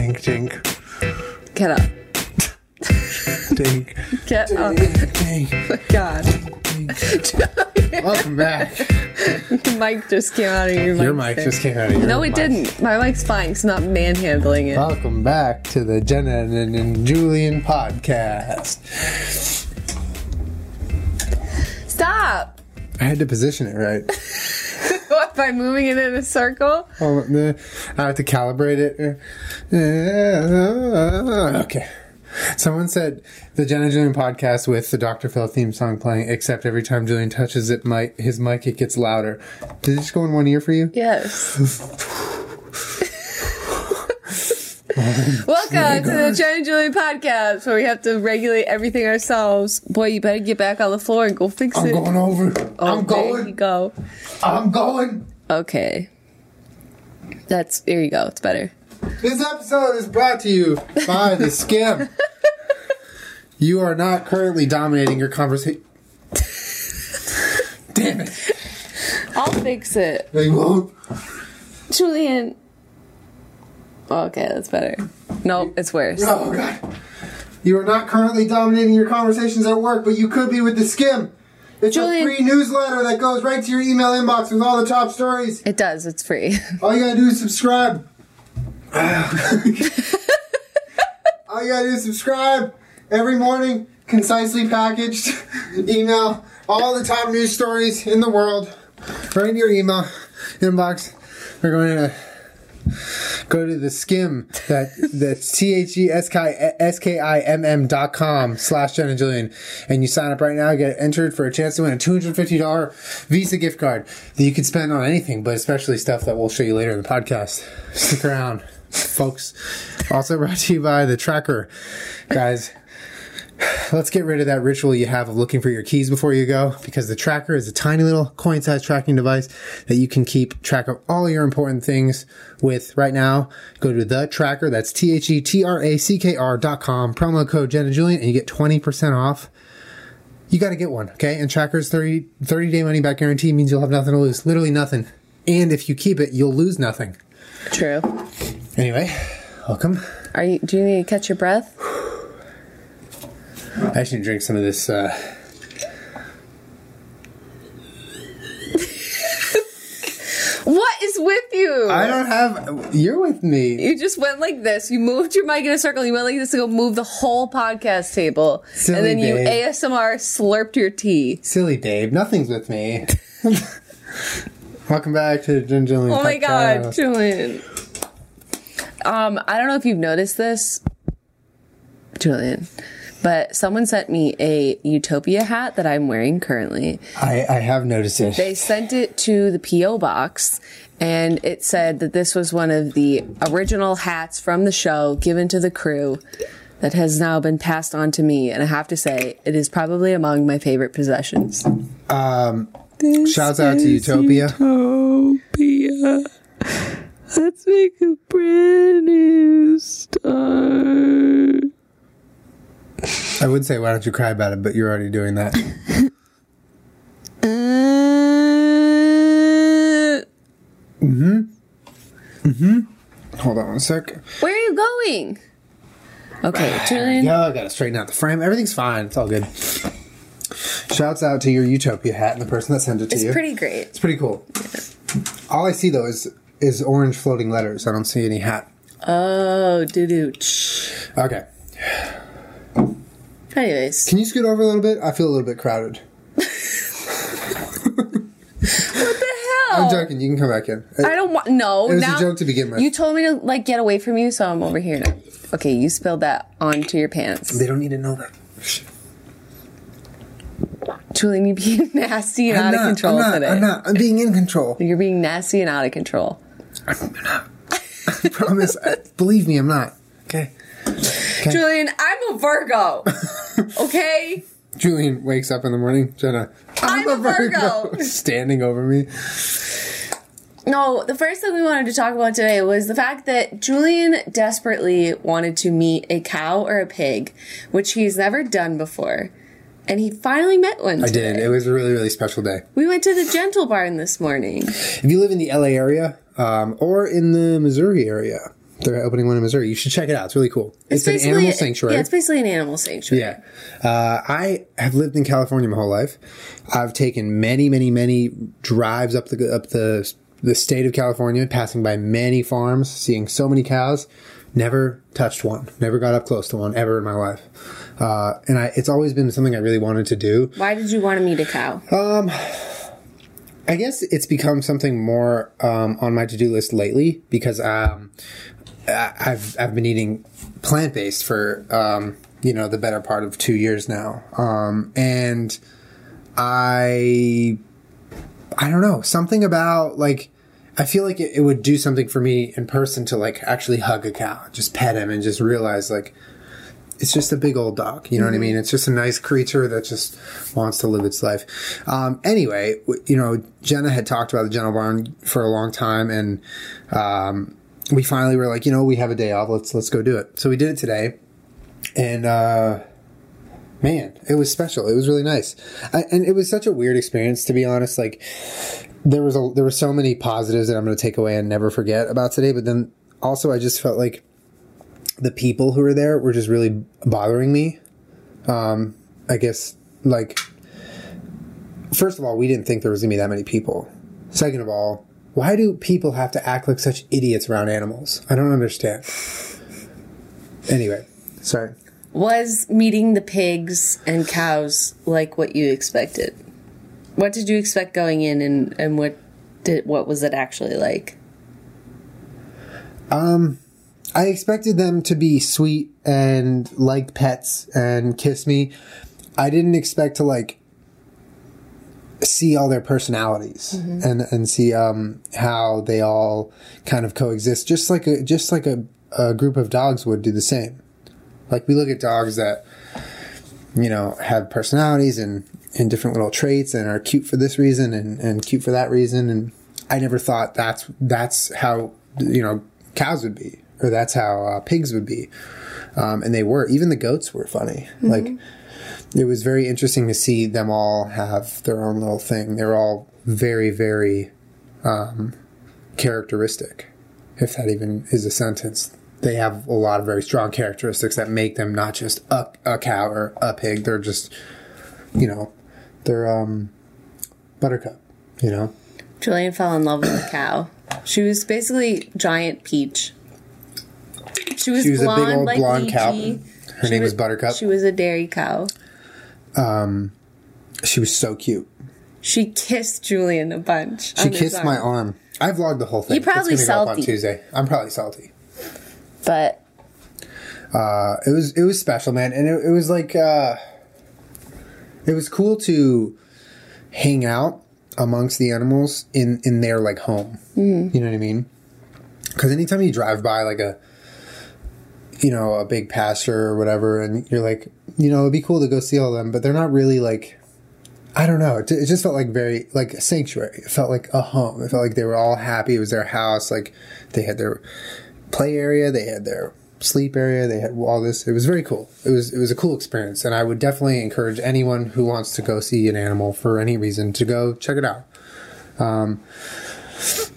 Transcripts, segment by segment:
Dink, dink, Get up. dink, Get up. dink. God. Welcome back. Your mic just came out of your mic. Your mic there. just came out of your mic. No, it mic. didn't. My mic's fine. It's not manhandling it. Welcome back to the Jenna and, and Julian podcast. Stop. I had to position it right. What, by moving it in a circle? Oh, the- I have to calibrate it. Okay. Someone said the Jenna Julian podcast with the Dr. Phil theme song playing, except every time Julian touches it, mic, his mic, it gets louder. Did it just go in one ear for you? Yes. Welcome oh to the Jen and Julian podcast, where we have to regulate everything ourselves. Boy, you better get back on the floor and go fix it. I'm going over. Oh, I'm There you go. I'm going. Okay. That's there. You go. It's better. This episode is brought to you by the Skimm. you are not currently dominating your conversation. Damn it. I'll fix it, They won't. Julian. Okay, that's better. Nope, it's worse. Oh, God. You are not currently dominating your conversations at work, but you could be with the Skimm. It's Julian- a free newsletter that goes right to your email inbox with all the top stories. It does. It's free. All you gotta do is subscribe. All you gotta do is subscribe every morning, concisely packaged email, all the top news stories in the world, right in your email inbox. We're going to go to the Skimm that that's T H E S K S K I M M dot com slash Jen and Julian and you sign up right now, get entered for a chance to win a two hundred and fifty dollar Visa gift card that you can spend on anything, but especially stuff that we'll show you later in the podcast. Stick around, folks. Also brought to you by the TrackR. Guys, let's get rid of that ritual you have of looking for your keys before you go because the TrackR is a tiny little coin sized tracking device that you can keep track of all your important things with right now. Go to the TrackR, that's T H E T R A C K R dot com, promo code Jen and Julian, and you get 20% off. You got to get one, okay? And TrackR's 30, 30 day money back guarantee means you'll have nothing to lose. Literally nothing. And if you keep it, you'll lose nothing. True. Anyway, welcome. Are you? Do you need to catch your breath? I should drink some of this. Uh, What is with you? I don't have. You're with me. You just went like this. You moved your mic in a circle. You went like this to go move the whole podcast table, Silly and then you. ASMR slurped your tea. Silly babe, nothing's with me. Welcome back to the Jen Julian. Oh my god, podcast. Julian. Um, I don't know if you've noticed this, Julian, but someone sent me a Utopia hat that I'm wearing currently. I, I have noticed it. They sent it to the P.O. box, and it said that this was one of the original hats from the show given to the crew that has now been passed on to me. And I have to say, it is probably among my favorite possessions. Um, shouts out to Utopia. Utopia. Let's make a brand new start. I would say, why don't you cry about it? But you're already doing that. Uh, Hold on one sec. where are you going? Okay, Julian. Yeah, I gotta straighten out the frame. Everything's fine. It's all good. Shouts out to your Utopia hat and the person that sent it to It's you. It's pretty great. It's pretty cool. All I see though is is orange floating letters. I don't see any hat. Oh, doo doo. Okay. Anyways, Can you scoot over a little bit? I feel a little bit crowded. what the hell? I'm joking. You can come back in. I don't want. No, It was now a joke to begin with. you told me to like get away from you, so I'm over here now. Okay, you spilled that onto your pants, They don't need to know that. Julian. you're being nasty and I'm out not, of control I'm not, today. I'm not. I'm being in control. You're being nasty and out of control. I'm not. I promise. I, believe me, I'm not. Okay. Julian, I'm a Virgo. Okay, Julian wakes up in the morning. Jenna, I'm a Virgo. standing over me. No, the first thing we wanted to talk about today was the fact that Julian desperately wanted to meet a cow or a pig, which he's never done before. And he finally met one. I today. did. It was a really, really special day. We went to the Gentle Barn this morning. If you live in the LA area um, or in the Missouri area, They're opening one in Missouri. You should check it out. It's really cool. It's, an animal sanctuary. Yeah, it's basically an animal sanctuary. Yeah. Uh, I have lived in California my whole life. I've taken many, many, many drives up the up the the state of California, passing by many farms, seeing so many cows. Never touched one. Never got up close to one ever in my life. Uh, and I, it's always been something I really wanted to do. Why did you want to meet a cow? I guess it's become something more um, on my to do list lately because um, I've I've been eating plant based for um, you know the better part of two years now, um, and I I don't know something about like I feel like it, it would do something for me in person to like actually hug a cow, just pet him, and just realize like it's just a big old dog. You know what I mean? It's just a nice creature that just wants to live its life. Um, anyway, you know, Jenna had talked about the Gentle Barn for a long time, and um, we finally were like, you know, we have a day off. Let's let's go do it. So we did it today, and uh, man, it was special. It was really nice, I, and it was such a weird experience to be honest. Like there was a there were so many positives that I'm going to take away and never forget about today, but then also I just felt like the people who were there were just really bothering me. Um, I guess like first of all, we didn't think there was gonna be that many people. Second of all, why do people have to act like such idiots around animals? I don't understand. Anyway, sorry. Was meeting the pigs and cows like what you expected? What did you expect going in, and and what did what was it actually like? Um, I expected them to be sweet and like pets and kiss me. I didn't expect to like see all their personalities and and see um how they all kind of coexist just like a just like a, a group of dogs would do the same. Like we look at dogs that you know have personalities and and different little traits and are cute for this reason and and cute for that reason. And I never thought that's that's how you know cows would be or that's how uh, pigs would be. Um, and they were even the goats were funny. Like it was very interesting to see them all have their own little thing. They're all very very um, characteristic if that even is a sentence they have a lot of very strong characteristics that make them not just a, a cow or a pig they're just you know they're um buttercup you know Julian fell in love with a cow. She was basically giant peach. She was, She was a big blonde, old like blonde cow. Her She name was Buttercup. She was a dairy cow. Um, she was so cute She kissed Julian a bunch. she kissed my arm i vlogged the whole thing You probably it's gonna go up on salty. tuesday i'm probably salty but uh, it was it was special, man, and it, it was like uh, it was cool to hang out amongst the animals in in their like home. Mm-hmm. You know what I mean? Because anytime you drive by like a you know a big pasture or whatever, and you're like, you know, it'd be cool to go see all of them, but they're not really like. I don't know. It it just felt like very like a sanctuary. It felt like a home. It felt like they were all happy. It was their house. Like they had their play area. They had their sleep area. They had all this. It was very cool. It was it was a cool experience, and I would definitely encourage anyone who wants to go see an animal for any reason to go check it out. Um,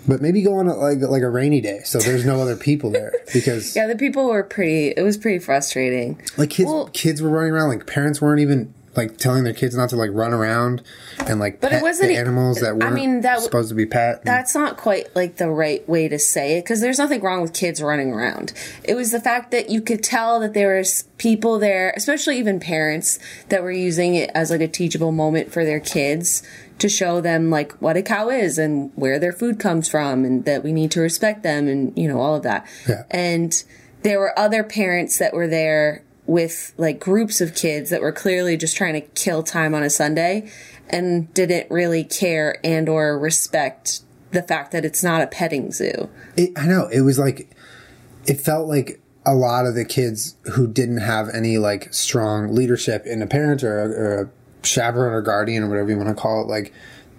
but maybe go on a, like like a rainy day, so there's no other people there because yeah, the people were pretty. It was pretty frustrating. like kids Well- kids were running around. Like parents weren't even like telling their kids not to like run around and like But it pet wasn't the animals that weren't mean, that supposed to be pet. That's not quite like the right way to say it because there's nothing wrong with kids running around. It was the fact that you could tell that there was people there, especially even parents, that were using it as like a teachable moment for their kids to show them like what a cow is and where their food comes from and that we need to respect them and you know all of that. Yeah. And there were other parents that were there with like groups of kids that were clearly just trying to kill time on a Sunday and didn't really care and or respect the fact that it's not a petting zoo. It, I know it was like it felt like a lot of the kids who didn't have any like strong leadership in a parent or a, or a chaperone or guardian or whatever you want to call it. Like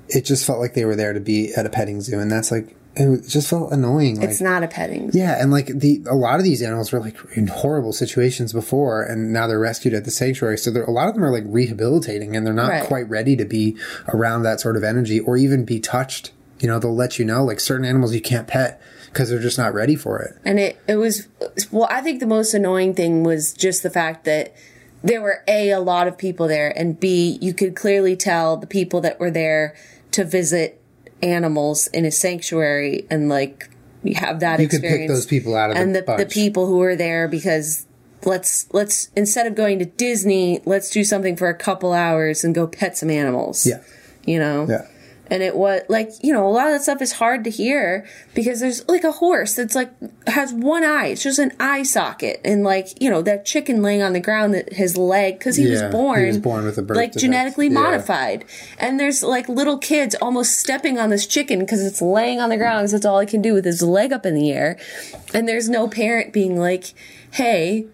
it just felt like they were there to be at a petting zoo, and that's like it just felt annoying. Like It's not a petting yeah, and like the a lot of these animals were like in horrible situations before, and now they're rescued at the sanctuary. So there, a lot of them are like rehabilitating, and they're not Right. quite ready to be around that sort of energy or even be touched. you know they'll let you know like certain animals you can't pet because they're just not ready for it. And it, it was, well, I think the most annoying thing was just the fact that there were A, a lot of people there, and B, you could clearly tell the people that were there to visit animals in a sanctuary and like you have that experience. You could pick those people out of and the the, the people who were there because let's let's instead of going to Disney, let's do something for a couple hours and go pet some animals. Yeah. You know? Yeah. And it was like, you know, a lot of that stuff is hard to hear because there's like a horse that's like has one eye. It's just an eye socket. And like, you know, that chicken laying on the ground that his leg, cause he Yeah, was he born, was born with a birth like defect. genetically Yeah. modified. And there's like little kids almost stepping on this chicken because it's laying on the ground because that's all he can do with his leg up in the air. And there's no parent being like, hey,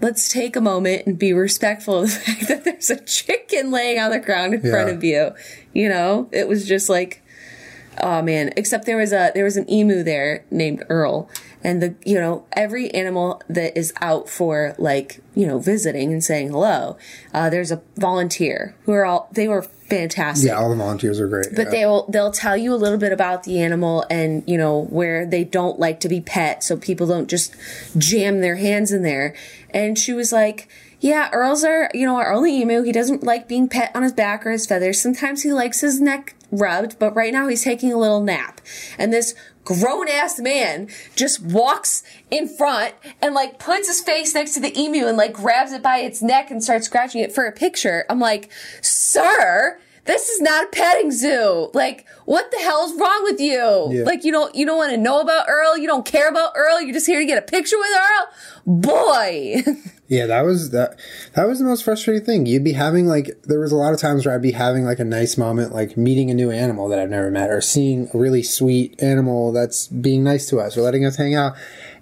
let's take a moment and be respectful of the fact that there's a chicken laying on the ground in front of you. You know, it was just like, oh man. Except there was a there was an emu there named Earl, and the you know every animal that is out for like you know visiting and saying hello, uh, there's a volunteer who are all they were fantastic. Yeah, all the volunteers are great. But yeah. they will they'll tell you a little bit about the animal and you know where they don't like to be pet so people don't just jam their hands in there. And she was like, "Yeah, Earl's our you know our only emu. He doesn't like being pet on his back or his feathers. Sometimes he likes his neck rubbed, but right now he's taking a little nap." And this grown ass man just walks in front and like puts his face next to the emu and like grabs it by its neck and starts scratching it for a picture. I'm like, "Sir, this is not a petting zoo. Like, what the hell is wrong with you? Yeah. Like, you don't, you don't want to know about Earl. You don't care about Earl. You're just here to get a picture with Earl. Boy. Yeah, that was that. That was the most frustrating thing. You'd be having like there was a lot of times where I'd be having like a nice moment, like meeting a new animal that I've never met, or seeing a really sweet animal that's being nice to us or letting us hang out.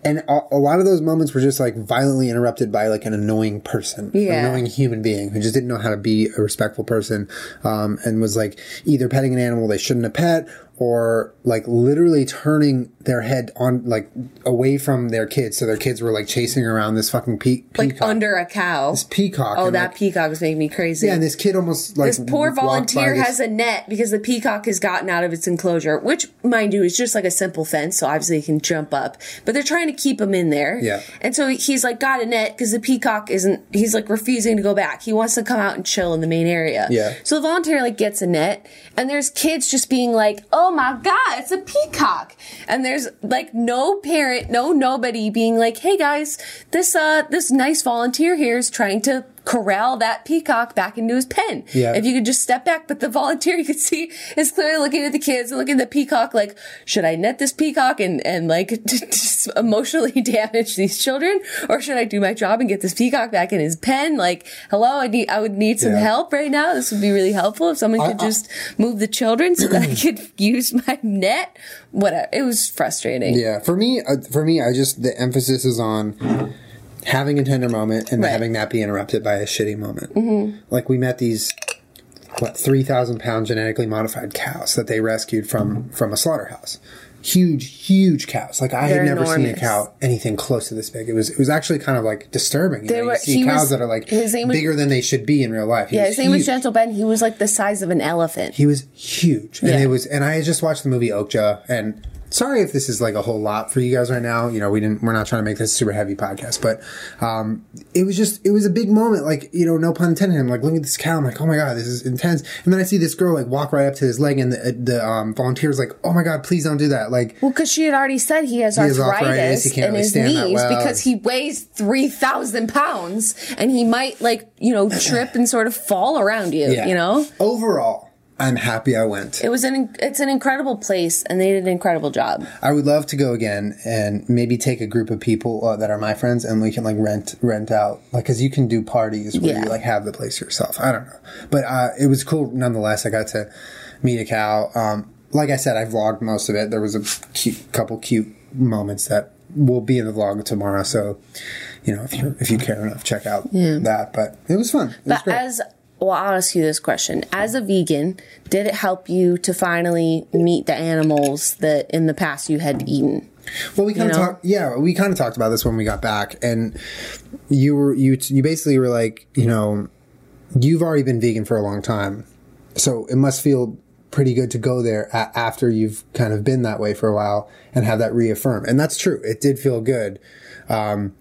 And a, a lot of those moments were just like violently interrupted by like an annoying person, Yeah. an annoying human being who just didn't know how to be a respectful person, um, and was like either petting an animal they shouldn't have pet or like literally turning their head on like away from their kids, so their kids were like chasing around this fucking pe- like peacock under a cow. This peacock. Oh, and, that like, peacock was making me crazy. yeah, and this kid almost like this poor volunteer this- has a net because the peacock has gotten out of its enclosure, which, mind you, is just like a simple fence, so obviously he can jump up. But they're trying to keep him in there. Yeah. And so he's like got a net because the peacock isn't. He's like refusing to go back. He wants to come out and chill in the main area. Yeah. So the volunteer like gets a net, and there's kids just being like, "Oh my god, it's a peacock!" And there's like no parent, no nobody being like, "Hey guys, this uh this nice volunteer here is trying to." Corral that peacock back into his pen. Yeah. If you could just step back, but the volunteer you could see is clearly looking at the kids and looking at the peacock like, should I net this peacock and, and like just emotionally damage these children? Or should I do my job and get this peacock back in his pen? Like, hello, I need, I would need some Yeah. help right now. This would be really helpful if someone could I- just move the children so that I could use my net. Whatever. It was frustrating. Yeah, for me, uh, for me, I just the emphasis is on having a tender moment and Right. having that be interrupted by a shitty moment. Mm-hmm. Like we met these what three thousand pound genetically modified cows that they rescued from from a slaughterhouse. Huge, huge cows. Like I They're had never seen a cow anything close to this big. It was it was actually kind of like disturbing. You, know, were- you see cows was- that are like name was- bigger than they should be in real life. He Yeah, his name was. Gentle Ben. He was like the size of an elephant. He was huge, and Yeah. it was. And I had just watched the movie Okja, and sorry if this is like a whole lot for you guys right now. You know, we didn't. We're not trying to make this a super heavy podcast, but um, it was just. It was a big moment. Like you know, no pun intended. I'm like, look at this cow. I'm like, oh my god, this is intense. And then I see this girl like walk right up to his leg, and the, the um, volunteer's like, oh my god, please don't do that. Like, Well, because she had already said he has has arthritis, arthritis, he can't in really his stand that knees well. because he weighs three thousand pounds and he might like you know trip and sort of fall around you. yeah. You know, Overall, I'm happy I went. it was an it's an incredible place and they did an incredible job. I would love to go again and maybe take a group of people uh, that are my friends and we can like rent rent out like because you can do parties where Yeah. you like have the place yourself. I don't know, but uh, it was cool nonetheless. I got to meet a cow. Um, like I said, I vlogged most of it. There was a cute, couple cute moments that will be in the vlog tomorrow. So you know if you if you care enough, check out that. But it was fun. It was But great. as well, I'll ask you this question: As a vegan, did it help you to finally meet the animals that in the past you had eaten? Well, we kind of know? talked. Yeah, we kind of talked about this when we got back, and you were you you basically were like, you know, you've already been vegan for a long time, so it must feel pretty good to go there a- after you've kind of been that way for a while and have that reaffirm. And that's true. It did feel good. Um,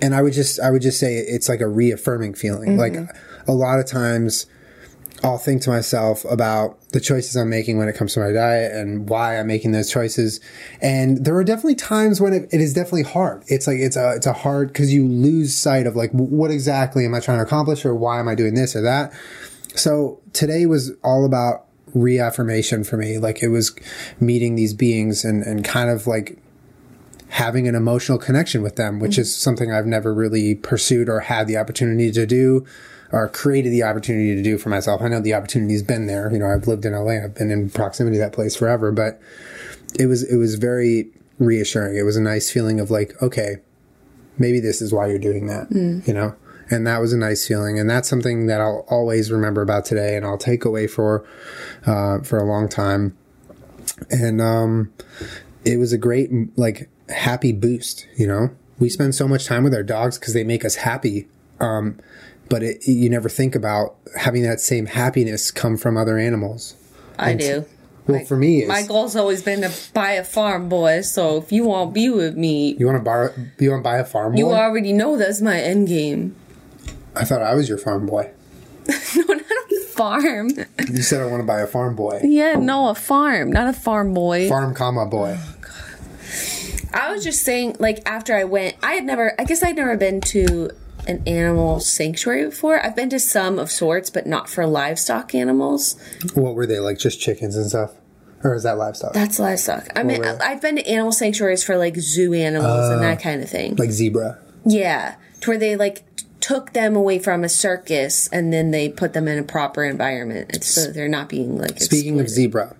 and I would just, I would just say it's like a reaffirming feeling. Like a lot of times I'll think to myself about the choices I'm making when it comes to my diet and why I'm making those choices. And there are definitely times when it, it is definitely hard. It's like, it's a, it's a hard, cause you lose sight of like, what exactly am I trying to accomplish or why am I doing this or that? So today was all about reaffirmation for me. Like it was meeting these beings and, and kind of like having an emotional connection with them, which is something I've never really pursued or had the opportunity to do or created the opportunity to do for myself. I know the opportunity's been there. You know, I've lived in LA. I've been in proximity to that place forever, but it was, it was very reassuring. It was a nice feeling of like, okay, maybe this is why you're doing that, you know? And that was a nice feeling. And that's something that I'll always remember about today and I'll take away for, uh, for a long time. And, um, it was a great, like, happy boost, you know? We spend so much time with our dogs because they make us happy. Um, but it, you never think about having that same happiness come from other animals. I do. Well, for me, it's, My goal's always been to buy a farm, boy. So if you want to be with me, you want to buy, you want to buy a farm you already know that's my end game. I thought I was your farm boy. no, not a farm. You said I want to buy a farm boy. Yeah, no, a farm, not a farm boy. Farm, comma boy. I was just saying, like, after I went, I had never, I guess I'd never been to an animal sanctuary before. I've been to some of sorts, but not for livestock animals. What were they like? Just chickens and stuff, or is that livestock? That's livestock. I mean. I've been to animal sanctuaries for like zoo animals and that oh. kind of thing. like zebra. Yeah, to where they like took them away from a circus and then they put them in a proper environment, so they're not being like. Speaking of zebra,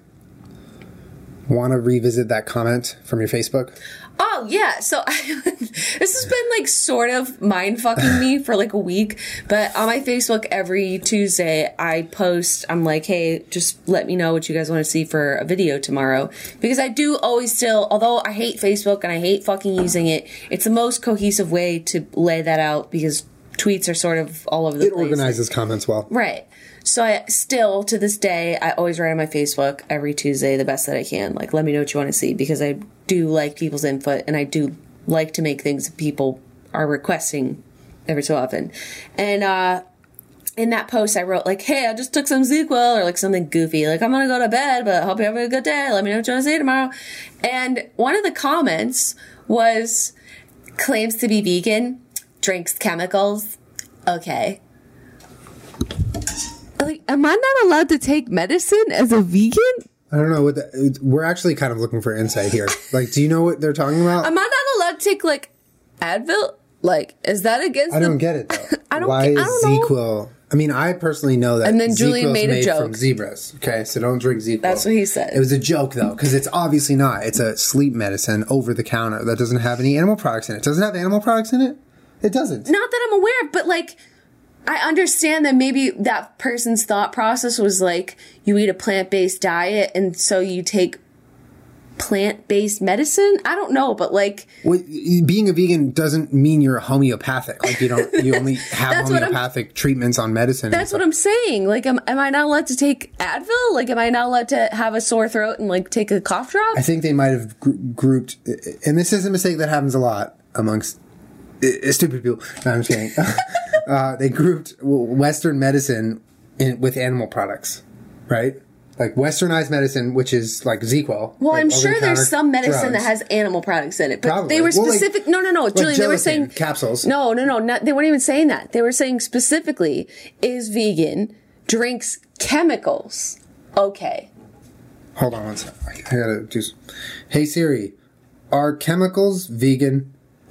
want to revisit that comment from your Facebook? Oh yeah, so I, this has been like sort of mind fucking me for like a week. But on my Facebook every Tuesday, I post. I'm like, hey, just let me know what you guys want to see for a video tomorrow because I do always still. Although I hate Facebook and I hate fucking using it, it's the most cohesive way to lay that out because tweets are sort of all over the It place. It organizes comments well. Right. So I still to this day I always write on my Facebook every Tuesday the best that I can. Like let me know what you want to see because I do like people's input and I do like to make things that people are requesting every so often. And uh in that post I wrote like, Hey, I just took some ZzzQuil or like something goofy. Like I'm gonna go to bed, but hope you're having a good day. Let me know what you want to say tomorrow. And one of the comments was claims to be vegan, drinks chemicals. Okay. Like, am I not allowed to take medicine as a vegan? I don't know what the, we're actually kind of looking for insight here. like, do you know what they're talking about? Am I not allowed to take like Advil? Like, is that against? I the- don't get it though. I don't Why get- I is don't know. I mean, I personally know that. And then Julian ZzzQuil's made a made joke. from zebras. Okay, so don't drink ZzzQuil. That's what he said. It was a joke though, because it's obviously not. It's a sleep medicine over the counter that doesn't have any animal products in it. Does it have animal products in it? It doesn't. Not that I'm aware of, but like, I understand that maybe that person's thought process was like, you eat a plant based diet, and so you take plant based medicine. I don't know, but like, Well, being a vegan doesn't mean you're homeopathic. Like you don't, you only have That's what I'm- homeopathic treatments on medicine. That's what I'm saying. Like, am, am I not allowed to take Advil? Like, am I not allowed to have a sore throat and like take a cough drop? I think they might have gr- grouped, and this is a mistake that happens a lot amongst stupid people. No, I'm just kidding. uh, they grouped Western medicine in, with animal products, right? Like westernized medicine, which is like ZzzQuil. Well, like I'm sure there's some medicine that has animal products in it, but Probably. they were Well, like- specific. no, no, no, Julian. they were saying capsules. No, no, no. Not, they weren't even saying that. They were saying specifically is vegan, drinks chemicals. Okay. Hold on one second. I gotta s- Hey Siri, are chemicals vegan?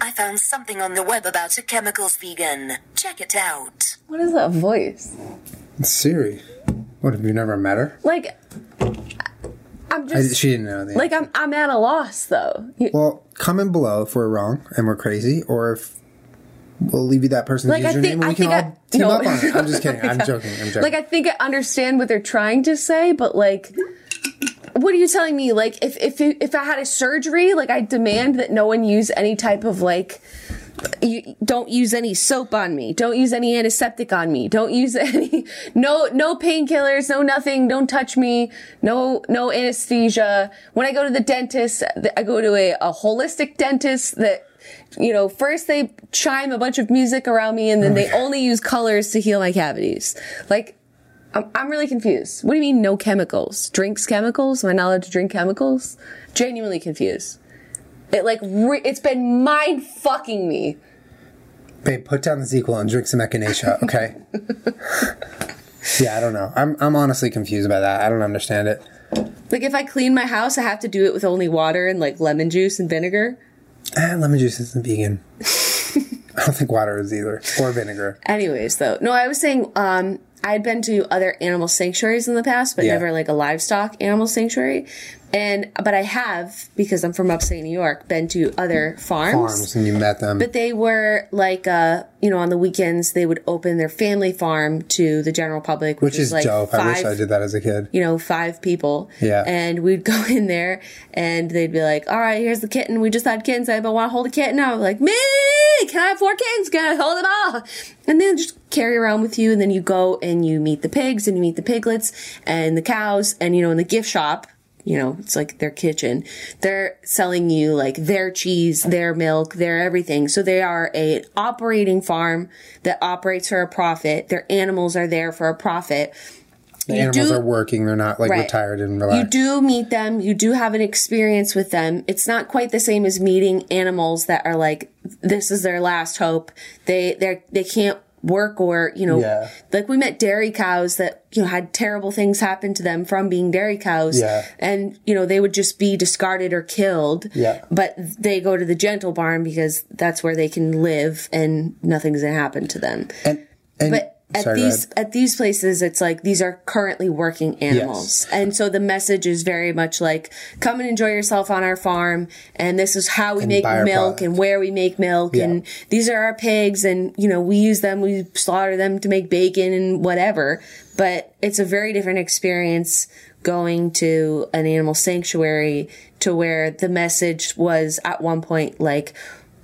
I found something on the web about a chemicals vegan. Check it out. What is that voice? Siri, what have you never met her? Like, I'm I, just she didn't know the like I'm. I'm at a loss though. You- Well, comment below if we're wrong and we're crazy, or if we'll leave you that person's Like I username think and we I can think all I team no. up on it. I'm just kidding. I'm joking. I'm joking. Like I think I understand what they're trying to say, but like, what are you telling me? Like, if if if I had a surgery, like I demand that no one use any type of like you don't use any soap on me. Don't use any antiseptic on me. Don't use any no no painkillers, no nothing. Don't touch me. No no anesthesia. When I go to the dentist, I go to a, a holistic dentist that you know, first they chime a bunch of music around me and then they oh only use colors to heal my cavities. Like I'm, I'm really confused. What do you mean no chemicals? Drinks chemicals? Am I not allowed to drink chemicals? Genuinely confused. It like re- it's been mind fucking me. Babe, put down the ZzzQuil and drink some echinacea, okay? yeah, I don't know. I'm I'm honestly confused by that. I don't understand it. Like if I clean my house, I have to do it with only water and like lemon juice and vinegar. Eh, lemon juice isn't vegan. I don't think water is either, or vinegar. Anyways, though, no, I was saying um, I had been to other animal sanctuaries in the past, but Yeah. never like a livestock animal sanctuary. And but I have because I'm from upstate New York, been to other Farms, Farms, and you met them. But they were like, uh, you know, on the weekends they would open their family farm to the general public, which, which is like dope. I wish I did that as a kid. you know, five people. Yeah. And we'd go in there and they'd be like, all right, here's the kitten. We just had kittens. I want to hold a kitten. I was like, me, can I have four kittens? Can I hold them all? And then just carry around with you. And then you go and you meet the pigs and you meet the piglets and the cows. And, you know, in the gift shop, you know, it's like their kitchen. They're selling you like their cheese, their milk, their everything. So they are a operating farm that operates for a profit. Their animals are there for a profit. The you animals do- are working. They're not like Right. retired and relaxed. You do meet them. You do have an experience with them. It's not quite the same as meeting animals that are like, this is their last hope. They, they they can't work or, you know, Yeah. like we met dairy cows that, you know, had terrible things happen to them from being dairy cows. Yeah. And, you know, they would just be discarded or killed. Yeah. But they go to the gentle barn because that's where they can live and nothing's going to happen to them. and and But at sorry, these at these places, it's like these are currently working animals, and so the message is very much like, "Come and enjoy yourself on our farm, and this is how we make milk, product." and where we make milk, Yeah. and these are our pigs, and you know we use them, we slaughter them to make bacon and whatever." But it's a very different experience going to an animal sanctuary to where the message was at one point like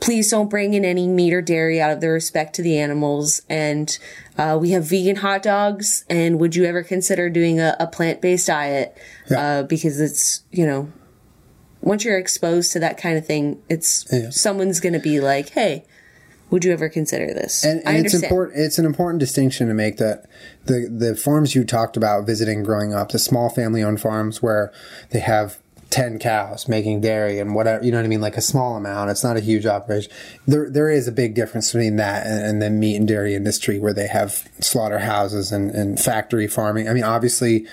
please don't bring in any meat or dairy out of the respect to the animals. And uh, we have vegan hot dogs. And would you ever consider doing a, a plant based diet? Uh, because it's, you know, once you're exposed to that kind of thing, it's Yeah. someone's going to be like, hey, would you ever consider this? And, and it's important. It's an important distinction to make that the the farms you talked about visiting growing up, the small family owned farms where they have ten cows making dairy and whatever. You know what I mean? Like a small amount. It's not a huge operation. There there is a big difference between that and, and the meat and dairy industry where they have slaughterhouses and, and factory farming. I mean, obviously.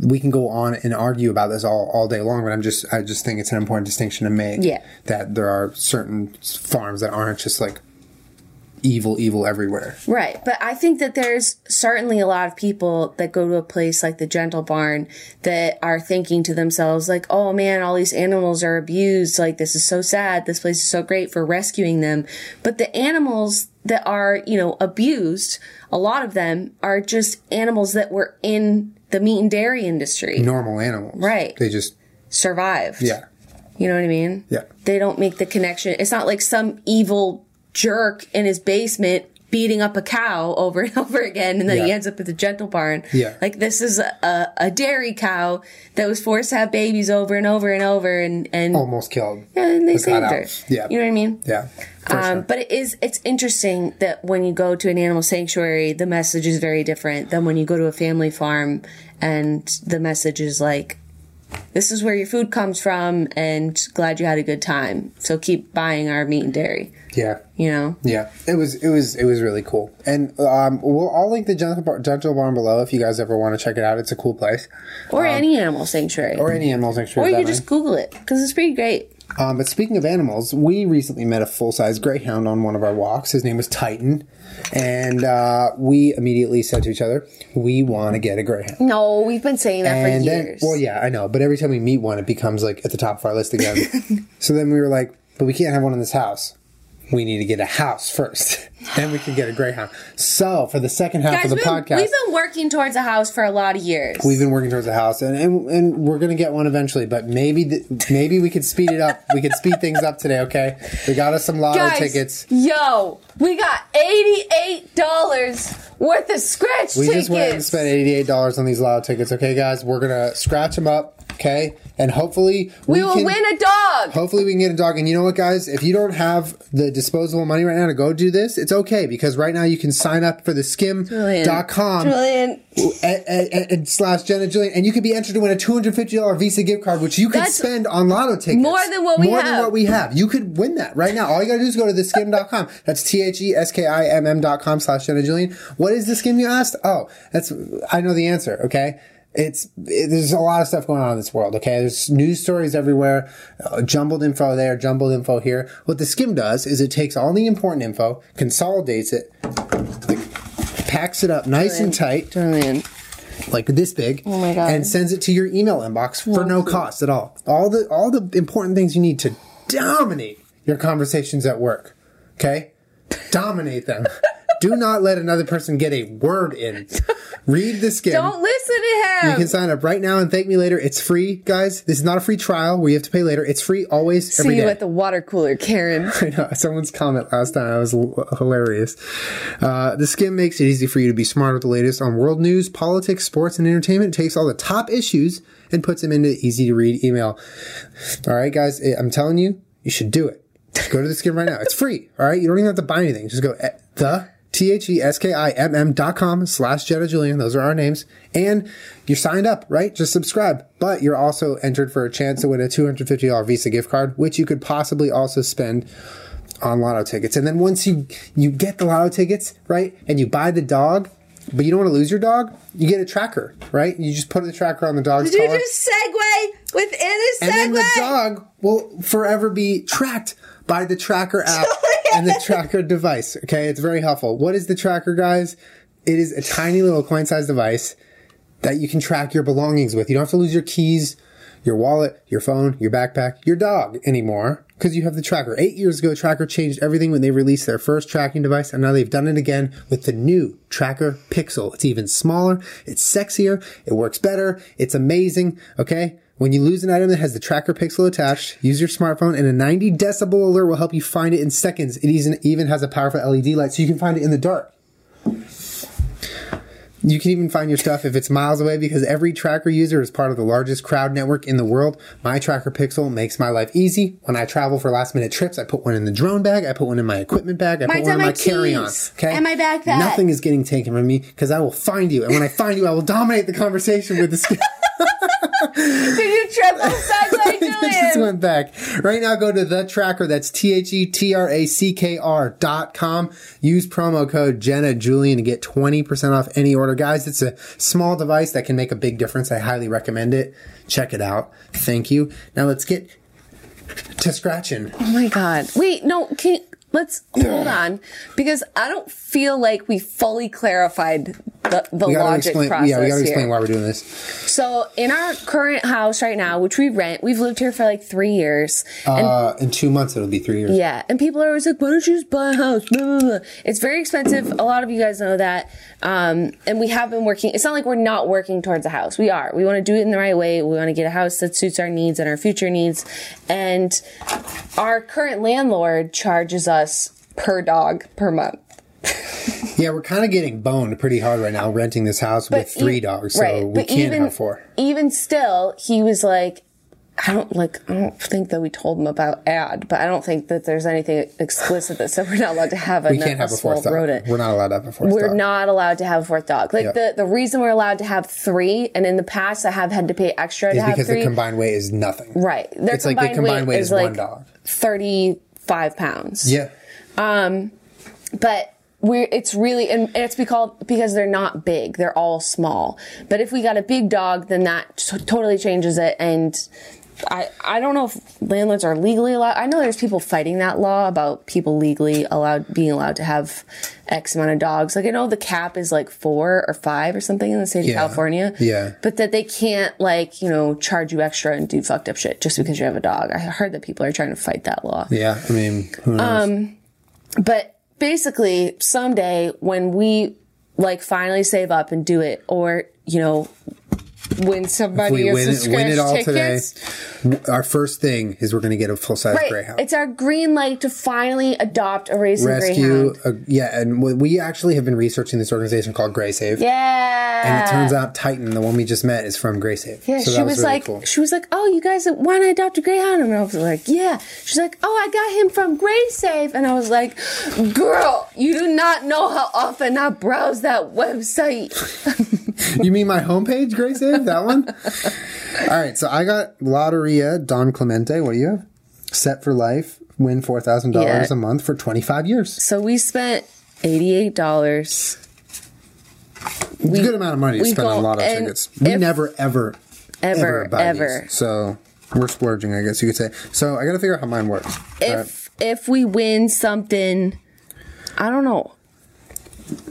We can go on and argue about this all, all day long, but I'm just I just think it's an important distinction to make. Yeah. That there are certain farms that aren't just like evil, evil everywhere. Right. But I think that there's certainly a lot of people that go to a place like the Gentle Barn that are thinking to themselves, like, oh man, all these animals are abused. Like, this is so sad. This place is so great for rescuing them. But the animals that are, you know, abused, a lot of them are just animals that were in the meat and dairy industry, normal animals. Right. They just survived. yeah. You know what I mean? Yeah. They don't make the connection. It's not like some evil jerk in his basement beating up a cow over and over again and then he ends up at the gentle barn. Yeah. Like this is a, a, dairy cow that was forced to have babies over and over and over and, and, Almost killed. Yeah, and they saved her. Yeah. You know what I mean? Yeah. Um, sure. But it is, it's interesting that when you go to an animal sanctuary, the message is very different than when you go to a family farm and the message is like, this is where your food comes from and glad you had a good time. So keep buying our meat and dairy, Yeah. you know? Yeah. It was it was it was really cool. And um we'll I'll link the gentle, Bar- gentle barn below if you guys ever want to check it out. It's a cool place. Or any animal sanctuary. Um, Or any animal sanctuary Or you just Google it because it's pretty great. Um, but speaking of animals, we recently met a full size greyhound on one of our walks. His name was Titan. And uh, we immediately said to each other, we want to get a greyhound. No, we've been saying that and for then, years. well, yeah, I know. But every time we meet one, it becomes like at the top of our list again. so then we were like, but we can't have one in this house. We need to get a house first. then we can get a greyhound. So for the second half Guys, of the we've, podcast, we've been working towards a house for a lot of years. We've been working towards a house, and, and, and we're gonna get one eventually. But maybe th- maybe we could speed it up. we could speed things up today. Okay, we got us some lotto Guys, tickets. Yo, we got eighty-eight dollars worth of scratch We tickets. just went and spent eighty eight dollars on these lotto tickets. Okay, guys, we're gonna scratch them up. Okay, and hopefully we, will can, win a dog. Hopefully we can get a dog. And you know what, guys? If you don't have the disposable money right now to go do this, it's okay because right now you can sign up for the Skimm.com Julian, and, and, and slash Jenna Julian, and you could be entered to win a two hundred fifty dollar Visa gift card, which you could That's spend on lotto tickets. more than what we have. more than what we have. You could win that right now. All you gotta do is go to the Skimm.com. That's T H E S K I M M dot com slash Jenna Julian. What is the Skimm you asked? Oh, that's I know the answer. Okay. It's it, there's a lot of stuff going on in this world. Okay, there's news stories everywhere, uh, jumbled info there, jumbled info here. What the Skimm does is it takes all the important info, consolidates it, packs it up nice and tight, like this big, Oh my God. and sends it to your email inbox for no cost at all. All the all the important things you need to dominate your conversations at work. Okay, dominate them. Do not let another person get a word in. Read the Skimm. Don't listen to him. You can sign up right now and thank me later. It's free, guys. This is not a free trial where you have to pay later. It's free always, every See you day. at the water cooler, Karen. I know. Someone's comment last time was l- hilarious. Uh, the Skimm makes it easy for you to be smart with the latest on world news, politics, sports, and entertainment. It takes all the top issues and puts them into easy to read email. All right, guys. I'm telling you, you should do it. Go to the Skimm right now. It's free. All right. You don't even have to buy anything. Just go at the T H E S K I M M dot com slash Jenna Julian. Those are our names. And you're signed up, right? Just subscribe. But you're also entered for a chance to win a $250 Visa gift card, which you could possibly also spend on lotto tickets. And then once you you get the lotto tickets, right, and you buy the dog, but you don't want to lose your dog, you get a tracker, right? You just put the tracker on the dog's Did you just segue within a segue? and then the dog will forever be tracked by the tracker app and the tracker device. Okay, it's very helpful. What is the tracker, guys? It is a tiny little coin-sized device that you can track your belongings with. You don't have to lose your keys, your wallet, your phone, your backpack, your dog anymore because you have the tracker. Eight years ago, TrackR changed everything when they released their first tracking device, and now they've done it again with the new TrackR Pixel. It's even smaller, it's sexier, it works better, it's amazing. Okay. When you lose an item that has the TrackR Pixel attached, use your smartphone and a 90 decibel alert will help you find it in seconds. It even, even has a powerful LED light so you can find it in the dark. You can even find your stuff if it's miles away because every tracker user is part of the largest crowd network in the world. My tracker pixel makes my life easy. When I travel for last minute trips, I put one in the drone bag, I put one in my equipment bag, I Mine's put one in my my carry on. Okay? and my backpack. Nothing is getting taken from me because I will find you. And when I find you, I will dominate the conversation with the Did you triple segue, It just went back. Right now, go to the TrackR. That's T H E T R A C K R dot com. Use promo code Jenna Julian to get 20% off any order. Guys, it's a small device that can make a big difference. I highly recommend it. Check it out. Thank you. Now let's get to scratching. Oh my god. Wait, no, can let's hold on. Because I don't feel like we fully clarified the, the logic explain. process Yeah, we gotta here. explain why we're doing this. So in our current house right now, which we rent, we've lived here for like three years. and Uh, in two months, it'll be three years. yeah, and people are always like, "Why don't you just buy a house?" Blah, blah, blah. It's very expensive. A lot of you guys know that, um, and we have been working. It's not like we're not working towards a house. We are. We want to do it in the right way. We want to get a house that suits our needs and our future needs. And our current landlord charges us per dog per month. Yeah, we're kind of getting boned pretty hard right now renting this house with three e- dogs, so right, we but can't even, have four. Even still, he was like, I don't like. I don't think that we told him about ad, but I don't think that there's anything explicit that said we're not allowed to have a, We can't have a fourth dog. rodent. We're not allowed to have a fourth We're dog. not allowed to have a fourth dog. Like Yeah. the, the reason we're allowed to have three, and in the past I have had to pay extra to Is have because three. the combined weight is nothing. right. Their It's like the combined weight is like one dog. thirty five pounds. Yeah. Um, but we're it's really and it's because because they're not big they're all small but if we got a big dog then that t- totally changes it and I, I don't know if landlords are legally allowed. I know there's people fighting that law about people legally allowed being allowed to have X amount of dogs. Like I know the cap is like four or five or something in the state of Yeah. California. Yeah. But that they can't like, you know, charge you extra and do fucked up shit just because you have a dog. I heard that people are trying to fight that law. Yeah. I mean, who knows? Um but basically, someday when we like finally save up and do it, or you know, win somebody we of win win it all tickets. today. Our first thing is we're going to get a full size Right, greyhound. it's our green light to finally adopt a racing Rescue, greyhound. a, yeah, and we- we actually have been researching this organization called Grey Save. Yeah, And it turns out Titan, the one we just met, is from Grey Save. Yeah, So she that was, really like, cool. she was like, oh, you guys want to adopt a greyhound? And I was like, yeah. She's like, oh, I got him from Grey Safe, and I was like, girl, you do not know how often I browse that website. you mean my homepage, Grace Save? That one? All right, so I got Lotteria Don Clemente. What do you have? Set for life, win $4,000 Yeah. a month for 25 years. So we spent eighty-eight dollars. It's a good amount of money to we spend on lotto and tickets. We never, ever, Ever, buy ever. these. So we're splurging, I guess you could say. So I got to figure out how mine works. If if we win something, I don't know.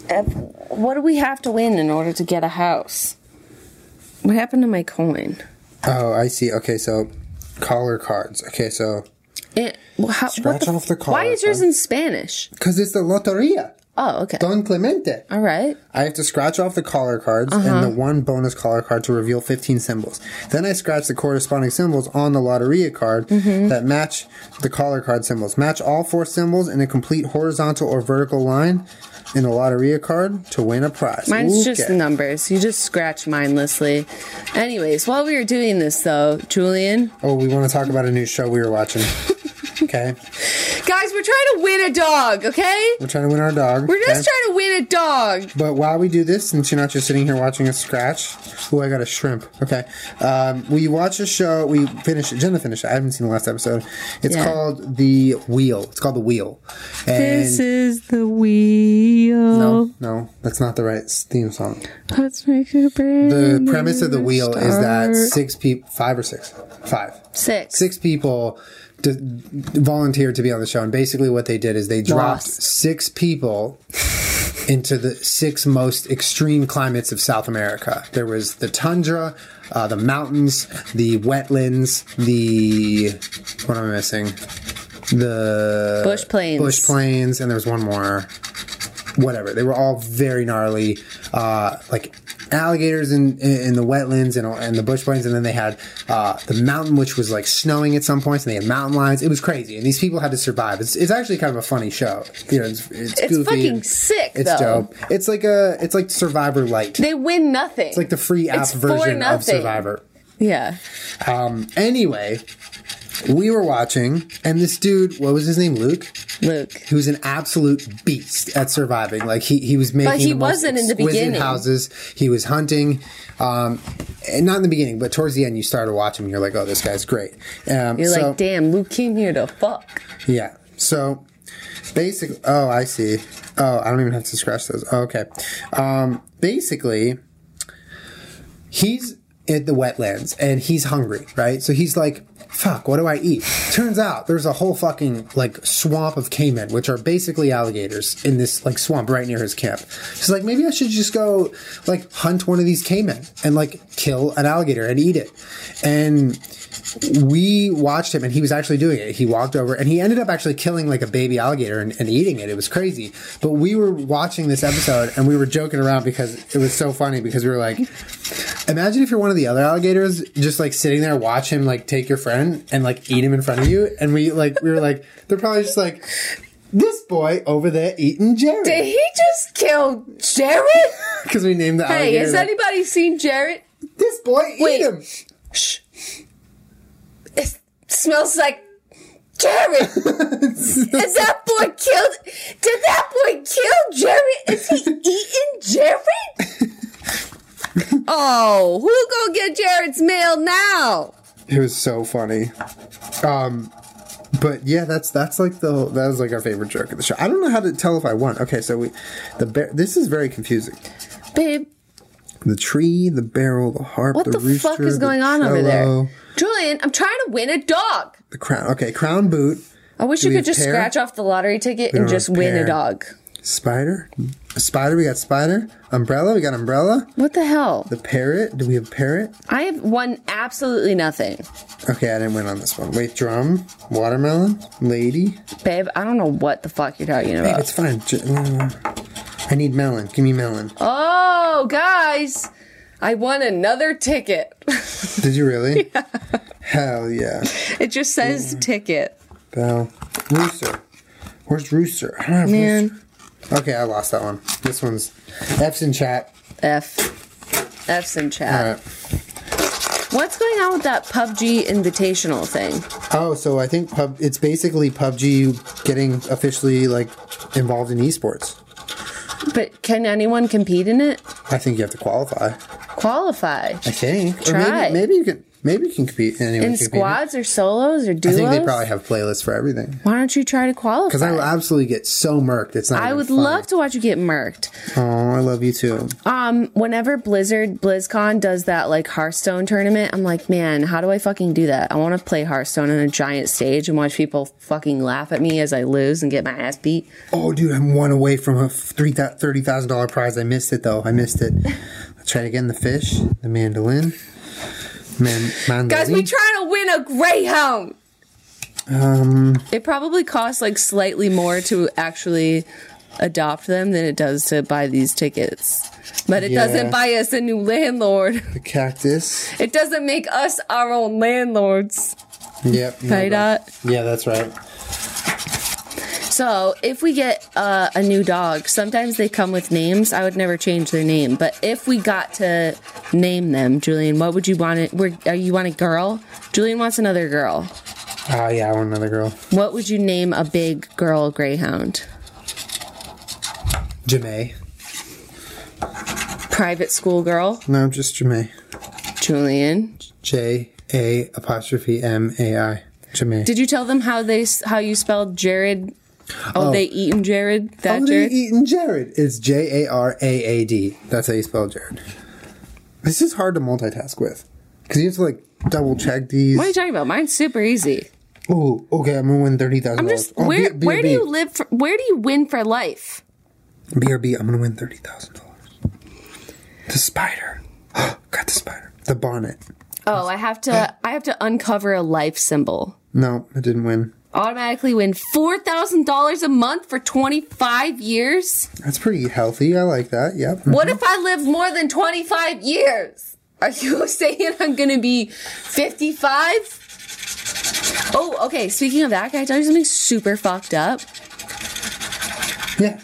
If, what do we have to win in order to get a house? What happened to my coin? oh, I see. Okay, so collar cards. Okay, so It, well, how, Scratch the, off the f- Why is yours in Spanish? because it's the Lotteria Oh, okay. Don Clemente. All right. I have to scratch off the collar cards Uh-huh. and the one bonus collar card to reveal 15 symbols. Then I scratch the corresponding symbols on the Lotteria card Mm-hmm. that match the collar card symbols. Match all four symbols in a complete horizontal or vertical line in the Lotteria card to win a prize. Mine's just numbers. You just scratch mindlessly. Anyways, while we were doing this, though, Julian, Oh, we want to talk about a new show we were watching. okay. guys, we're trying to win a dog. Okay, We're trying to win our dog. we're just okay? trying to win a dog. But while we do this, since you're not just sitting here watching us scratch, oh, I got a shrimp. Okay, um, we watch a show. We finish it. Jenna finished it. I haven't seen the last episode. It's Yeah. called The Wheel. It's called The Wheel. And This is the wheel. no, no, that's not the right theme song. Let's make a brand The premise of The Wheel is that six people, five or six, five, six. six people d- volunteered to be on the show, and basically what they did is they dropped six people into the six most extreme climates of South America. There was the tundra, uh, the mountains, the wetlands, the what am I missing? The Bush plains. bush plains, and there was one more. Whatever. They were all very gnarly, uh, like alligators in in the wetlands and, and the bush plains, and then they had uh, the mountain, which was like snowing at some points, and they had mountain lions. It was crazy, and these people had to survive. It's, it's actually kind of a funny show. You know, it's, it's, It's goofy fucking sick, It's though. dope. It's like a it's like Survivor Light. They win nothing. It's like the free app It's version of. Survivor. yeah. Um, anyway, we were watching, and this dude, what was his name? Luke. Luke. who's an absolute beast at surviving. Like he, he was making. But he wasn't in the beginning. Houses. He was hunting. Um, and not in the beginning, but towards the end, you started watching. and You're like, oh, this guy's great. Um, You're so, like, damn, Luke came here to fuck. yeah. So basically, oh, I see. Oh, I don't even have to scratch those. Oh, okay. Um, basically, he's at the wetlands and he's hungry, right? So he's like, fuck, what do I eat? Turns out there's a whole fucking like swamp of caiman, which are basically alligators in this like swamp right near his camp. He's like, maybe I should just go like hunt one of these caiman and like kill an alligator and eat it. And we watched him and he was actually doing it. He walked over and he ended up actually killing like a baby alligator and, and eating it. It was crazy. But we were watching this episode and we were joking around because it was so funny because we were like, imagine if you're one of the other alligators just like sitting there, watch him like take your friend and like eat him in front of you. And we like, we were like, they're probably just like, this boy over there eating Jared. Did he just kill Jared? Because we named the hey, alligator. has like, anybody seen Jared? this boy, Wait. eat him. Shh. Smells like Jared. Is that boy killed? Did that boy kill Jared? Is he eating Jared? oh, who go get Jared's mail now? It was so funny. Um, but yeah, that's that's like the that was like our favorite joke of the show. I don't know how to tell if I won. Okay, so we the bear. This is very confusing. Babe, The tree, the barrel, the harp, what the, the, rooster, fuck is the going on over there? Julian, I'm trying to win a dog. The crown. Okay, crown boot. I wish Do you could just pear? scratch off the lottery ticket and just win a dog. Spider, A spider, we got spider. Umbrella, we got umbrella. What the hell? The parrot, do we have parrot? I have won absolutely nothing. Okay, I didn't win on this one. Wait, drum, watermelon, lady. Babe, I don't know what the fuck you're talking Babe, about. it's fine. Uh, I need melon. Give me melon. Oh, guys, I won another ticket. Did you really? Hell yeah. it just says ticket. Bell. Rooster. Where's Rooster? I don't have Man. Rooster. Okay, I lost that one. This one's F's in chat. F. F's in chat. Alright. What's going on with that PUBG invitational thing? Oh, so I think pub it's basically PUBG getting officially like involved in esports. But can anyone compete in it? I think you have to qualify. Qualify. I think. Or Try. maybe maybe you can maybe you can compete anyone In can compete. squads or solos or duos? I think they probably have playlists for everything. Why don't you try to qualify? Because I will absolutely get so murked. It's not. I even would funny. love to watch you get murked. Oh, I love you too. Um, whenever Blizzard BlizzCon does that like Hearthstone tournament, I'm like, man, how do I fucking do that? I want to play Hearthstone on a giant stage and watch people fucking laugh at me as I lose and get my ass beat. Oh, dude, I'm one away from a three thirty thousand dollar prize. I missed it though. I missed it. Let's try it again. The fish, the mandolin, man. Guys, we trying to win a Greyhound. um, It probably costs like slightly more to actually adopt them than it does to buy these tickets. But it Yeah. doesn't buy us a new landlord. the cactus. It doesn't make us our own landlords. Yep. no, Right? Yeah, that's right. So if we get uh, a new dog, sometimes they come with names. I would never change their name, but if we got to name them, Julian, what would you want it? Where uh, you want a girl? Julian wants another girl. Oh yeah, I want another girl. What would you name a big girl greyhound? Jamae. Private school girl, No, just Jamae. Julian. J A apostrophe M A I. Jamae. Did you tell them how they how you spelled Jared? Oh, Oh. they eaten Jared. That Oh, they Jared. eating Jared. It's J A R A A D. That's how you spell Jared. This is hard to multitask with because you have to like double check these. What are you talking about? Mine's super easy. Oh, okay. I'm gonna win thirty thousand I'm dollars. just oh, where where do you live? For, where do you win for life? BRB. I'm gonna win thirty thousand dollars. The spider. Got the spider. The bonnet. Oh, I have to I have to uncover a life symbol. No, I didn't win. Automatically win four thousand dollars a month for twenty five years. That's pretty healthy. I like that. Yep. Mm-hmm. What if I live more than twenty five years? Are you saying I'm gonna be fifty five? Oh, okay. Speaking of that, can I tell you something super fucked up? Yeah.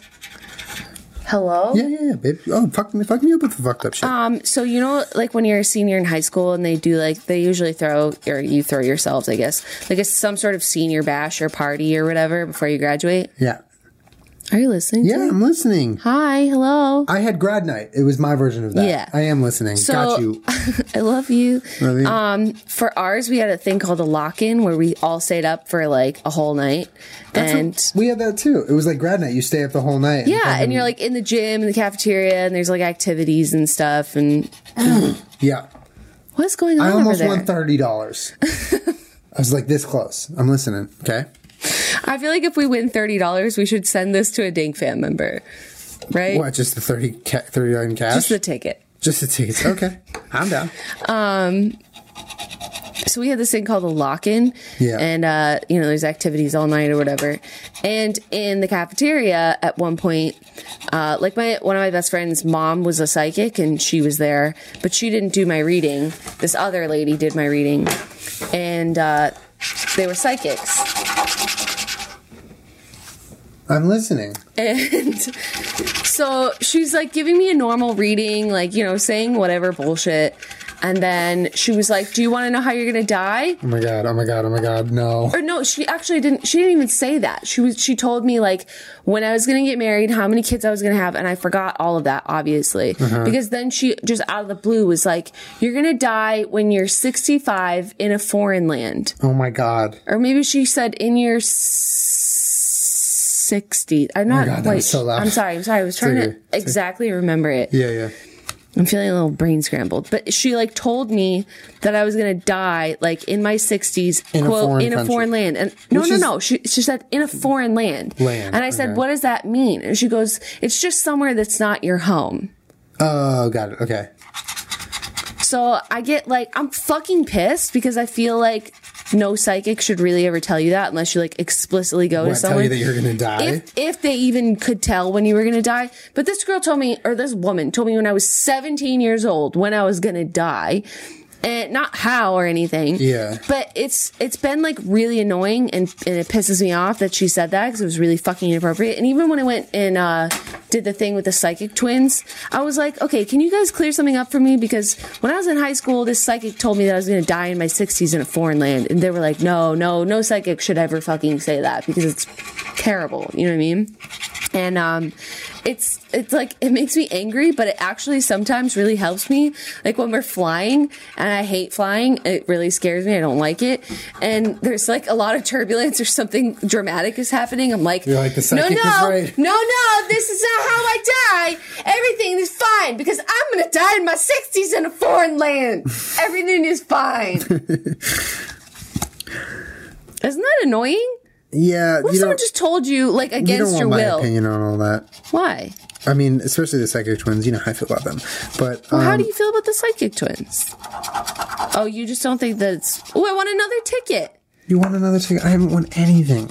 Hello. Yeah, yeah, yeah, babe. Oh, fuck me, fuck me up with the fucked up shit. Um, so you know, like when you're a senior in high school and they do like they usually throw or you throw yourselves, I guess, like it's some sort of senior bash or party or whatever before you graduate. yeah. Are you listening? Yeah? I'm listening. Hi, hello. I had grad night. It was my version of that. Yeah. I am listening. So Got you. I love you. Love you. Um, for ours, we had a thing called a lock-in where we all stayed up for like a whole night, That's and what- we had that too. It was like grad night. You stay up the whole night. yeah, and fucking- you're like in the gym and the cafeteria, and there's like activities and stuff. And yeah. what's going on I over almost won thirty dollars. I was like this close. I'm listening. Okay. I feel like if we win thirty dollars, we should send this to a Dink fan member, right? What? Just the thirty ca- thirty in cash? Just the ticket. Just the tickets. Okay. I'm down. so we had this thing called a lock-in Yeah. and uh, you know there's activities all night or whatever and in the cafeteria at one point uh, like my one of my best friends mom was a psychic and she was there but she didn't do my reading this other lady did my reading and uh, they were psychics I'm listening. and so she's like giving me a normal reading like you know saying whatever bullshit and then she was like do you want to know how you're gonna die Oh my god. Oh my god. Oh my god. No. or no, she actually didn't. She didn't even say that. She was. She told me like when I was gonna get married, how many kids I was gonna have, and I forgot all of that, obviously, uh-huh. because then she just out of the blue was like, "You're gonna die when you're 65 in a foreign land," Oh my god. or maybe she said in your 60. I'm oh not God, that quite. so loud. I'm sorry. I'm sorry. I was trying to exactly remember it. Yeah. Yeah. I'm feeling a little brain scrambled. But she like told me that I was gonna die like in my 60s, In quote, foreign in a country. foreign land. And no, Which no, no. She she said in a foreign land. Land, And I said, okay. what does that mean? And she goes, it's just somewhere that's not your home. Oh, got it. Okay. So I get like I'm fucking pissed because I feel like no psychic should really ever tell you that unless you like explicitly go What, to someone. tell you that you're gonna die? if if they even could tell when you were gonna die. But this girl told me, or this woman told me when I was 17 years old when I was gonna die. And not how or anything. Yeah. But it's it's been like really annoying and, and it pisses me off that she said that because it was really fucking inappropriate. And even when I went and uh, did the thing with the psychic twins, I was like, okay, can you guys clear something up for me? Because when I was in high school, this psychic told me that I was going to die in my 60s in a foreign land. And they were like, no, no, no psychic should ever fucking say that because it's terrible. You know what I mean? And um, it's it's like it makes me angry, but it actually sometimes really helps me. Like when we're flying, and I hate flying, it really scares me. I don't like it. And there's like a lot of turbulence or something dramatic is happening. I'm like, like, the no, no, right." no, no, this is not how I die. Everything is fine because I'm gonna die in my 60s in a foreign land. Everything is fine. Isn't that annoying? Yeah, What if you someone just told you like You don't against want your my will? opinion on all that. Why? I mean, especially the psychic twins. You know how I feel about them. But Well, how um, do you feel about the psychic twins? Oh, you just don't think that it's. Oh, I want another ticket. you want another ticket? I haven't won anything.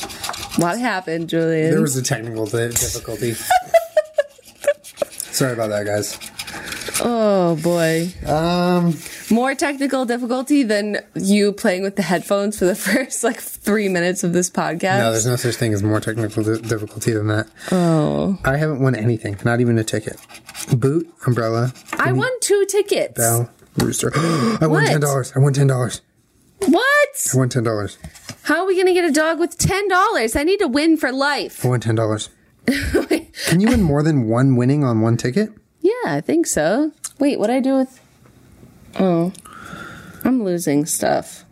What happened, Julian? There was a technical di- difficulty. Sorry about that, guys. oh boy, Um, more technical difficulty than you playing with the headphones for the first like three minutes of this podcast. no, there's no such thing as more technical di- difficulty than that. Oh, I haven't won anything. Not even a ticket. Boot, umbrella, I won two tickets. bell, rooster. I won ten dollars. I won ten dollars. What? I won ten dollars. How are we gonna get a dog with ten dollars? I need to win for life. I won ten dollars. Can you win more than one winning on one ticket? Yeah, I think so. Wait, what did I do with? Oh, I'm losing stuff.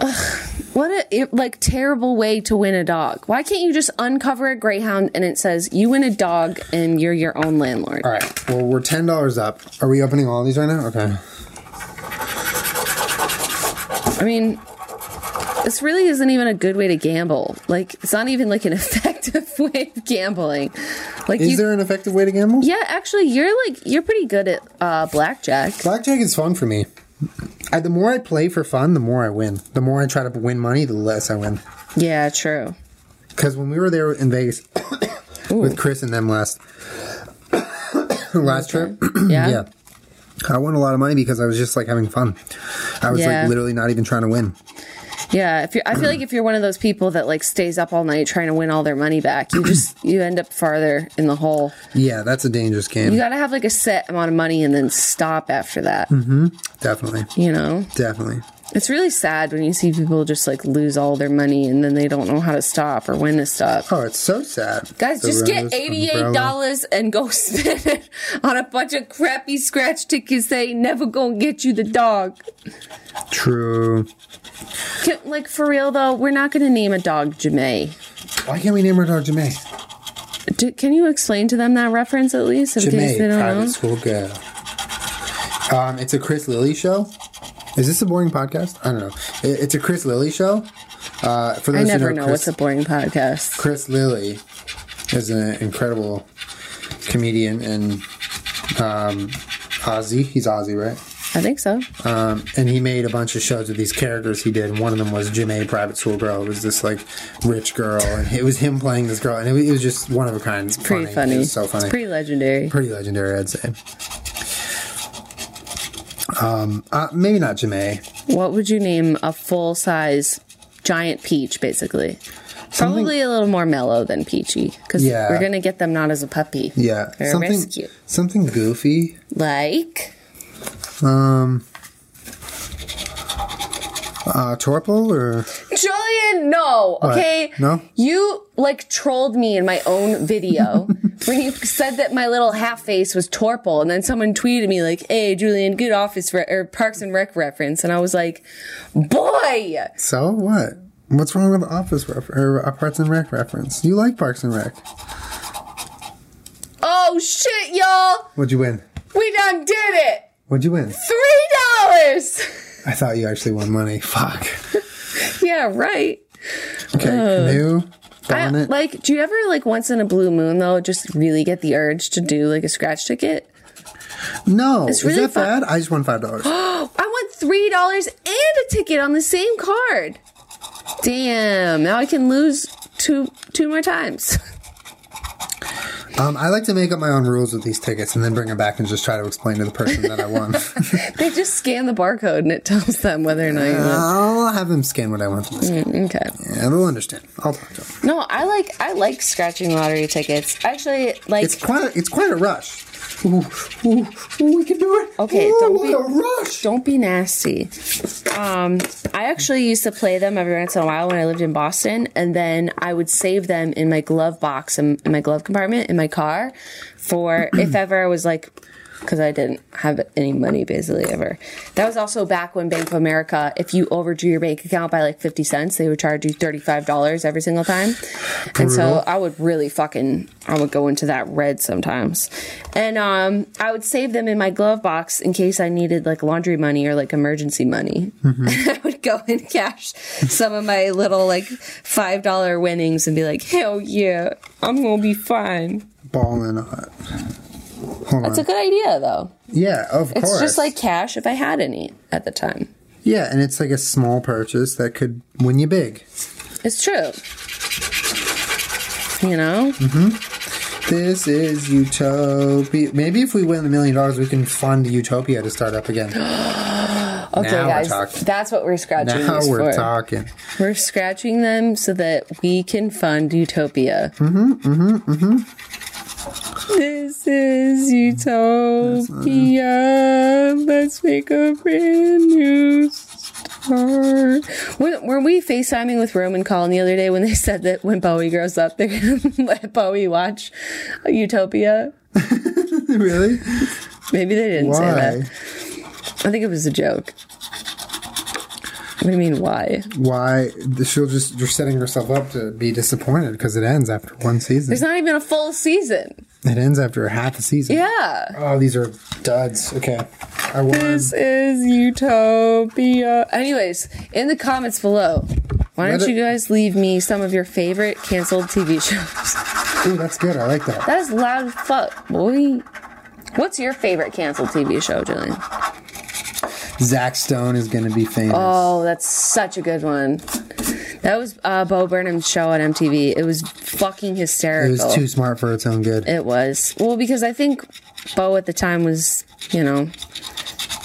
Ugh, what a like terrible way to win a dog. Why can't you just uncover a greyhound and it says you win a dog and you're your own landlord? All right. Well, we're ten dollars up. Are we opening all these right now? Okay. I mean, this really isn't even a good way to gamble. Like, it's not even like an effective way of gambling. Like, Is you, there an effective way to gamble? yeah, actually, you're like you're pretty good at uh, blackjack. Blackjack is fun for me. I, the more I play for fun, the more I win. The more I try to win money, the less I win. Yeah, true. Because when we were there in Vegas with Chris and them last last trip, Yeah. yeah, I won a lot of money because I was just like having fun. I was Yeah. like literally not even trying to win. Yeah, if you're, I feel like if you're one of those people that like stays up all night trying to win all their money back, you just you end up farther in the hole. Yeah, that's a dangerous game. You got to have like a set amount of money and then stop after that. Mm-hmm. definitely, You know, definitely. It's really sad when you see people just like lose all their money and then they don't know how to stop or when to stop. Oh, it's so sad. Guys, The just get rose, eighty-eight umbrella. dollars and go spend it on a bunch of crappy scratch tickets. They ain't never gonna get you the dog. True. Can, like for real though, we're not gonna name a dog Jamae. Why can't we name our dog Jamae? Do, can you explain to them that reference at least in case Jamae, they don't private know? school girl. Um, it's a Chris Lilley show. Is this a boring podcast? I don't know. It- It's a Chris Lilley show. Uh, for I those never who know know, what's a boring podcast. Chris Lilley is an incredible comedian and um, Aussie. He's Aussie, right? I think so. Um, and he made a bunch of shows with these characters he did. And one of them was Jamae, private school girl. It was this like rich girl, and it was him playing this girl, and it was, it was just one of a kind. It's Pretty funny. It was so funny. It's pretty legendary. pretty legendary, I'd say. Um, uh, maybe not Jamae. What would you name a full size giant peach, basically? Probably a little more mellow than peachy because Yeah. we're gonna get them not as a puppy. Yeah, They're something rescue. something goofy. Like Um, uh, Torple or Julian, no, okay? No? You like trolled me in my own video when you said that my little half face was Torple, and then someone tweeted me like, "Hey, Julian, good office re- or Parks and Rec reference," and I was like, "Boy, so what? What's wrong with Office ref- or a Parks and Rec reference? You like Parks and Rec? Oh shit, y'all! What'd you win? We done did it! What'd you win? Three dollars! I thought you actually won money. Fuck. yeah, right. Okay, um, canoe, I, bonnet. like, do you ever, like, once in a blue moon, though, just really get the urge to do, like, a scratch ticket? no, it's is that fun. bad? I just won five dollars. I won three dollars and a ticket on the same card. Damn! Now I can lose two two more times. um, I like to make up my own rules with these tickets and then bring them back and just try to explain to the person that I won. they just scan the barcode and it tells them whether or not you won. I'll have them scan what I want them to scan. Okay. Yeah, they'll understand. I'll talk to them. No, I like I like scratching lottery tickets. Actually, like It's quite it's quite a rush. Ooh, ooh, ooh, we can do it. Okay, don't be- rush. don't be nasty. Um, I actually used to play them every once in a while when I lived in Boston, and then I would save them in my glove box in, in my glove compartment in my car for if ever I was like. Because I didn't have any money basically ever. That was also back when Bank of America, if you overdrew your bank account by like 50 cents, they would charge you $35 every single time. And so I would really fucking, I would go into that red sometimes. And um, I would save them in my glove box in case I needed like laundry money or like emergency money. I would go and cash some of my little like $5 winnings and be like, hell yeah, I'm going to be fine. Balling it. Hold That's on. a good idea though. yeah, of It's course. It's just like cash if I had any at the time. yeah, and it's like a small purchase that could win you big. It's true. You know? This is Utopia. Maybe if we win a million dollars, we can fund Utopia to start up again. Okay, Now guys. That's what we're scratching now we're for. talking. We're scratching them so that we can fund Utopia. Mm-hmm, mm-hmm, mm-hmm. This is Utopia. Let's make a brand new start. Were, were we FaceTiming with Roman Collin the other day when they said that when Bowie grows up, they're going to let Bowie watch Utopia? really? Maybe they didn't say that. I think it was a joke. What do you mean, why? Why? She'll just you're setting yourself up to be disappointed because it ends after one season. There's not even a full season. It ends after half a season. Yeah. Oh, these are duds. Okay, I won. This is Utopia. Anyways, in the comments below, why don't it- you guys leave me some of your favorite canceled TV shows? Ooh, that's good. I like that. That is loud fuck, boy. What's your favorite canceled TV show, Julian? Zach Stone is going to be famous. Oh, that's such a good one. That was uh, Bo Burnham's show on MTV. It was fucking hysterical. it was too smart for its own good. It was. Well, because I think Bo at the time was, you know,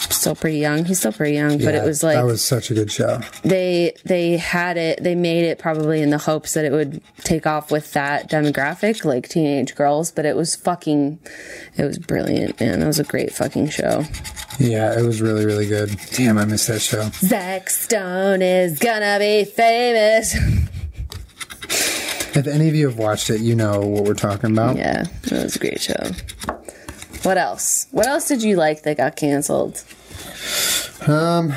still pretty young. He's still pretty young, but it was like that was such a good show. they they had it they made it probably in the hopes that it would take off with that demographic, like teenage girls, but it was fucking it was brilliant, man. That was a great fucking show. Yeah, it was really really good. Damn, I missed that show. Zach Stone is gonna be famous. If any of you have watched it, you know what we're talking about. yeah, that was a great show. What else? What else did you like that got canceled? Um,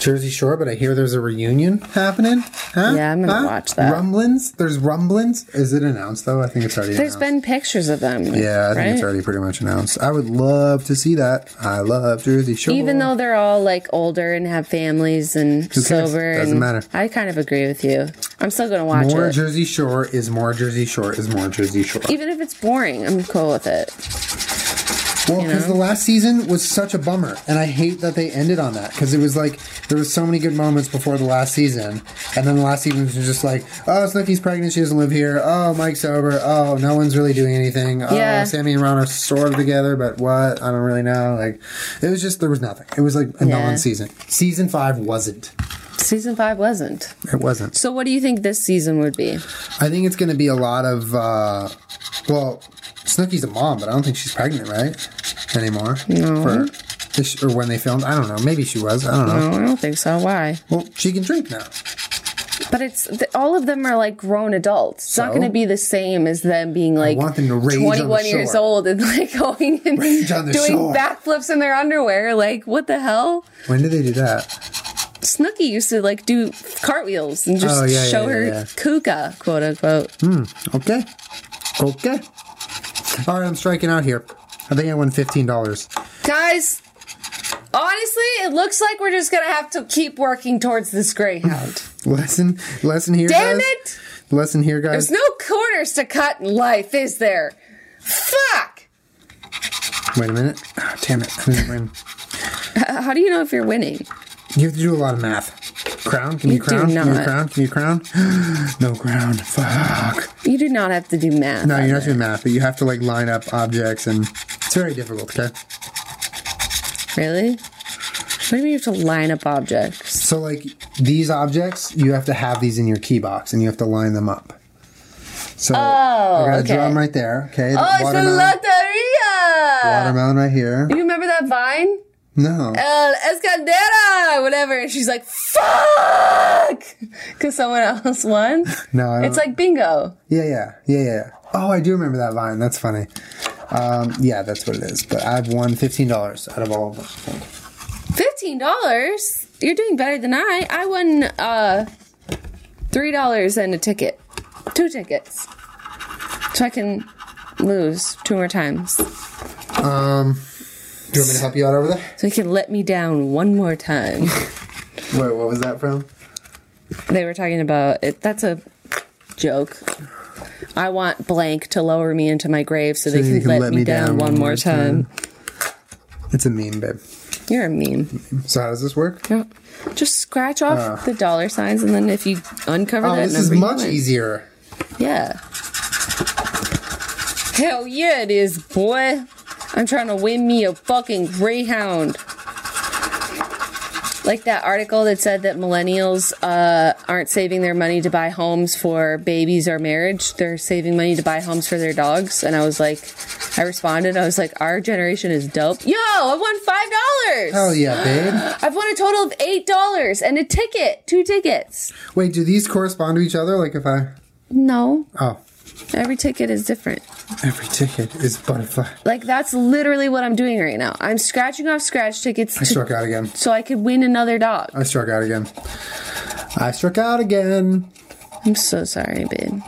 Jersey Shore, but I hear there's a reunion happening. Huh? Yeah, I'm gonna Huh? watch that. Rumblings. There's rumblings. Is it announced though? I think it's already. There's announced. been pictures of them. Yeah, I think it's already pretty much announced. I would love to see that. I love Jersey Shore. Even though they're all like older and have families and sober, Doesn't and matter. I kind of agree with you. I'm still gonna watch it. more it, Jersey Shore is more Jersey Shore is more Jersey Shore. even if it's boring. I'm cool with it. Well, because the last season was such a bummer, and I hate that they ended on that because it was like there was so many good moments before the last season, and then the last season was just like, oh, Snooki's pregnant, she doesn't live here. Oh, Mike's sober. Oh, no one's really doing anything. Oh, Sammy and Ron are sort of together, but what? I don't really know. Like, it was just there was nothing. It was like a Yeah. non-season. Season five wasn't. Season five wasn't. It wasn't. So, what do you think this season would be? I think it's going to be a lot of. uh Well, Snooki's a mom, but I don't think she's pregnant, right? Anymore. No. For, or when they filmed, I don't know. Maybe she was. I don't know. No, I don't think so. Why? Well, she can drink now. But it's th- all of them are like grown adults. It's not going to be the same as them being like want them to rage on the 21 years old and like going and Rage on the doing shore. backflips in their underwear. Like, what the hell? When did they do that? Snooki used to like do cartwheels and just Oh, yeah, show yeah, her yeah, yeah. kuka, quote unquote. Hmm. Okay. Okay. All right, I'm striking out here. I think I won fifteen dollars. Guys, honestly, it looks like we're just gonna have to keep working towards this greyhound. Lesson, lesson here, Damn guys. it! Lesson here, guys. There's no corners to cut in life, is there? Fuck! Wait a minute. Ah, damn it. Win. Uh, How do you know if you're winning? You have to do a lot of math. Crown? Can You do crown. Can you crown. Can you crown. no crown. Fuck. You do not have to do math. No, you're not doing math, but you have to like line up objects, and it's very difficult. Okay. Really? What do you mean you have to line up objects? So like these objects, you have to have these in your key box, and you have to line them up. So I oh, got a drum right there. Okay. Oh, it's the watermelon right here. You remember that vine? No. El Escandera! Whatever. And she's like, fuck! Because someone else won. No. It's like bingo. Yeah, yeah, yeah, yeah. Oh, I do remember that vine. That's funny. Um, yeah, that's what it is. But I've won fifteen dollars out of all of them. $15? You're doing better than I. I won uh, $3 and a ticket. Two tickets. So I can lose two more times. Um, do you want me to help you out over there? So he can let me down one more time. Wait, what was that from? they were talking about it. That's a joke. I want blank to lower me into my grave so, they you can, let, me down, one more time. It's a meme, babe. You're a meme. So how does this work? Yeah. Just scratch off ah. the dollar signs, and then if you uncover Oh, that this is much easier. Yeah. Hell yeah, it is, boy. I'm trying to win me a fucking greyhound. Like that article that said that millennials uh, aren't saving their money to buy homes for babies or marriage. They're saving money to buy homes for their dogs. And I was like, I responded, I was like, our generation is dope. Yo, I won $5. Hell yeah, babe. I've won a total of $8 and a ticket. Two tickets. Wait, do these correspond to each other? Like if I No, oh, every ticket is different. Every ticket is butterfly. Like that's literally what I'm doing right now. I'm scratching off scratch tickets I to, struck out again. so I could win another dog. I struck out again. I struck out again. I'm so sorry, babe.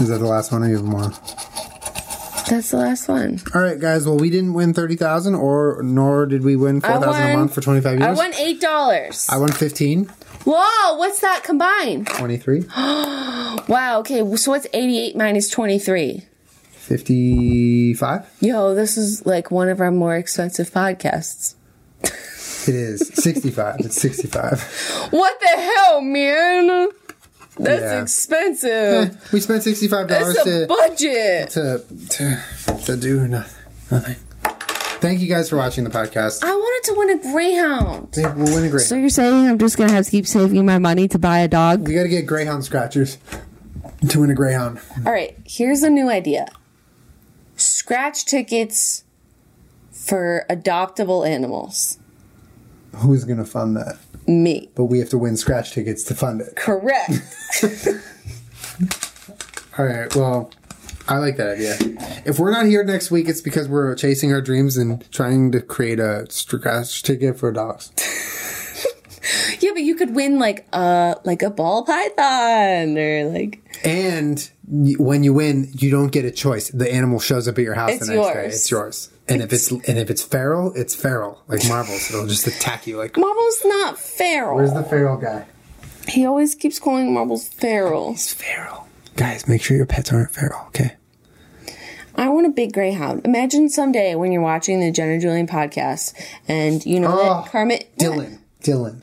Is that the last one? Or you have more? That's the last one. All right, guys. Well, we didn't win thirty thousand, or nor did we win four thousand a month for twenty five years. I won eight dollars. I won 15, Whoa, what's that combined? 23, Wow, okay, so what's 88 minus 23? 55. Yo, this is like one of our more expensive podcasts. It is 65. it's 65. What the hell, man? That's Yeah. expensive. Eh, we spent $65 That's a to, budget. to, to, to do no- nothing. Thank you guys for watching the podcast. I wanted to win a Greyhound. Babe, We'll win a great. So you're saying I'm just gonna have to keep saving my money to buy a dog? We got to get Greyhound scratchers to win a Greyhound. All right, here's a new idea. Scratch tickets for adoptable animals. Who's going to fund that? Me. But we have to win scratch tickets to fund it. Correct. All right. Well, I like that idea. If we're not here next week, it's because we're chasing our dreams and trying to create a scratch ticket for dogs. yeah, but you could win like a like a ball python or like And when you win, you don't get a choice. The animal shows up at your house It's the next day. yours. It's yours. And if it's and if it's feral, it's feral, like marbles. It'll just attack you. Like Marble's not feral. where's the feral guy? he always keeps calling Marbles feral. It's feral. Guys, make sure your pets aren't feral. Okay. I want a big greyhound. Imagine someday when you're watching the Jenna Julian podcast and you know Oh, that Kermit Dylan. Dylan.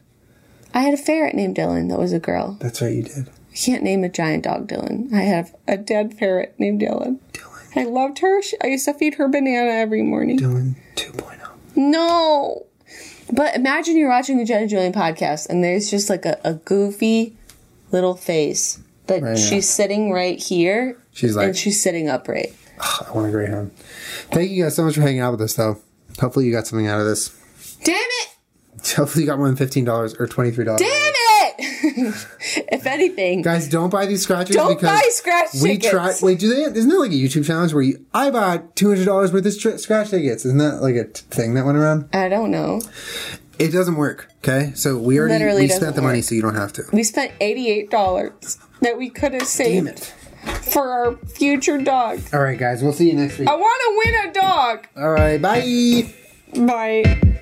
I had a ferret named Dylan that was a girl. That's right. You did. I can't name a giant dog Dylan. I have a dead ferret named Dylan. Dylan. I loved her. She- I used to feed her banana every morning. Dylan oh. 2.0. No. But imagine you're watching the Jenna Julian podcast and there's just like a, a goofy little face that Right, yeah. she's sitting right here She's like, and she's sitting upright. I want a greyhound. Thank you guys so much for hanging out with us, though. Hopefully, you got something out of this. Damn it! Hopefully, you got more than fifteen dollars or twenty three dollars. Damn it! if anything, Guys, don't buy these scratchers don't buy scratch we tickets. tried. Wait, do they? Isn't there like a YouTube challenge where you I bought two hundred dollars worth of str- scratch tickets? Isn't that like a t- thing that went around? I don't know. It doesn't work. Okay, so we already Literally we spent the money, so you don't have to. We spent eighty-eight dollars that we could have saved Damn it! for for our future dog. All right, guys. We'll see you next week. I want to win a dog. All right. Bye. Bye.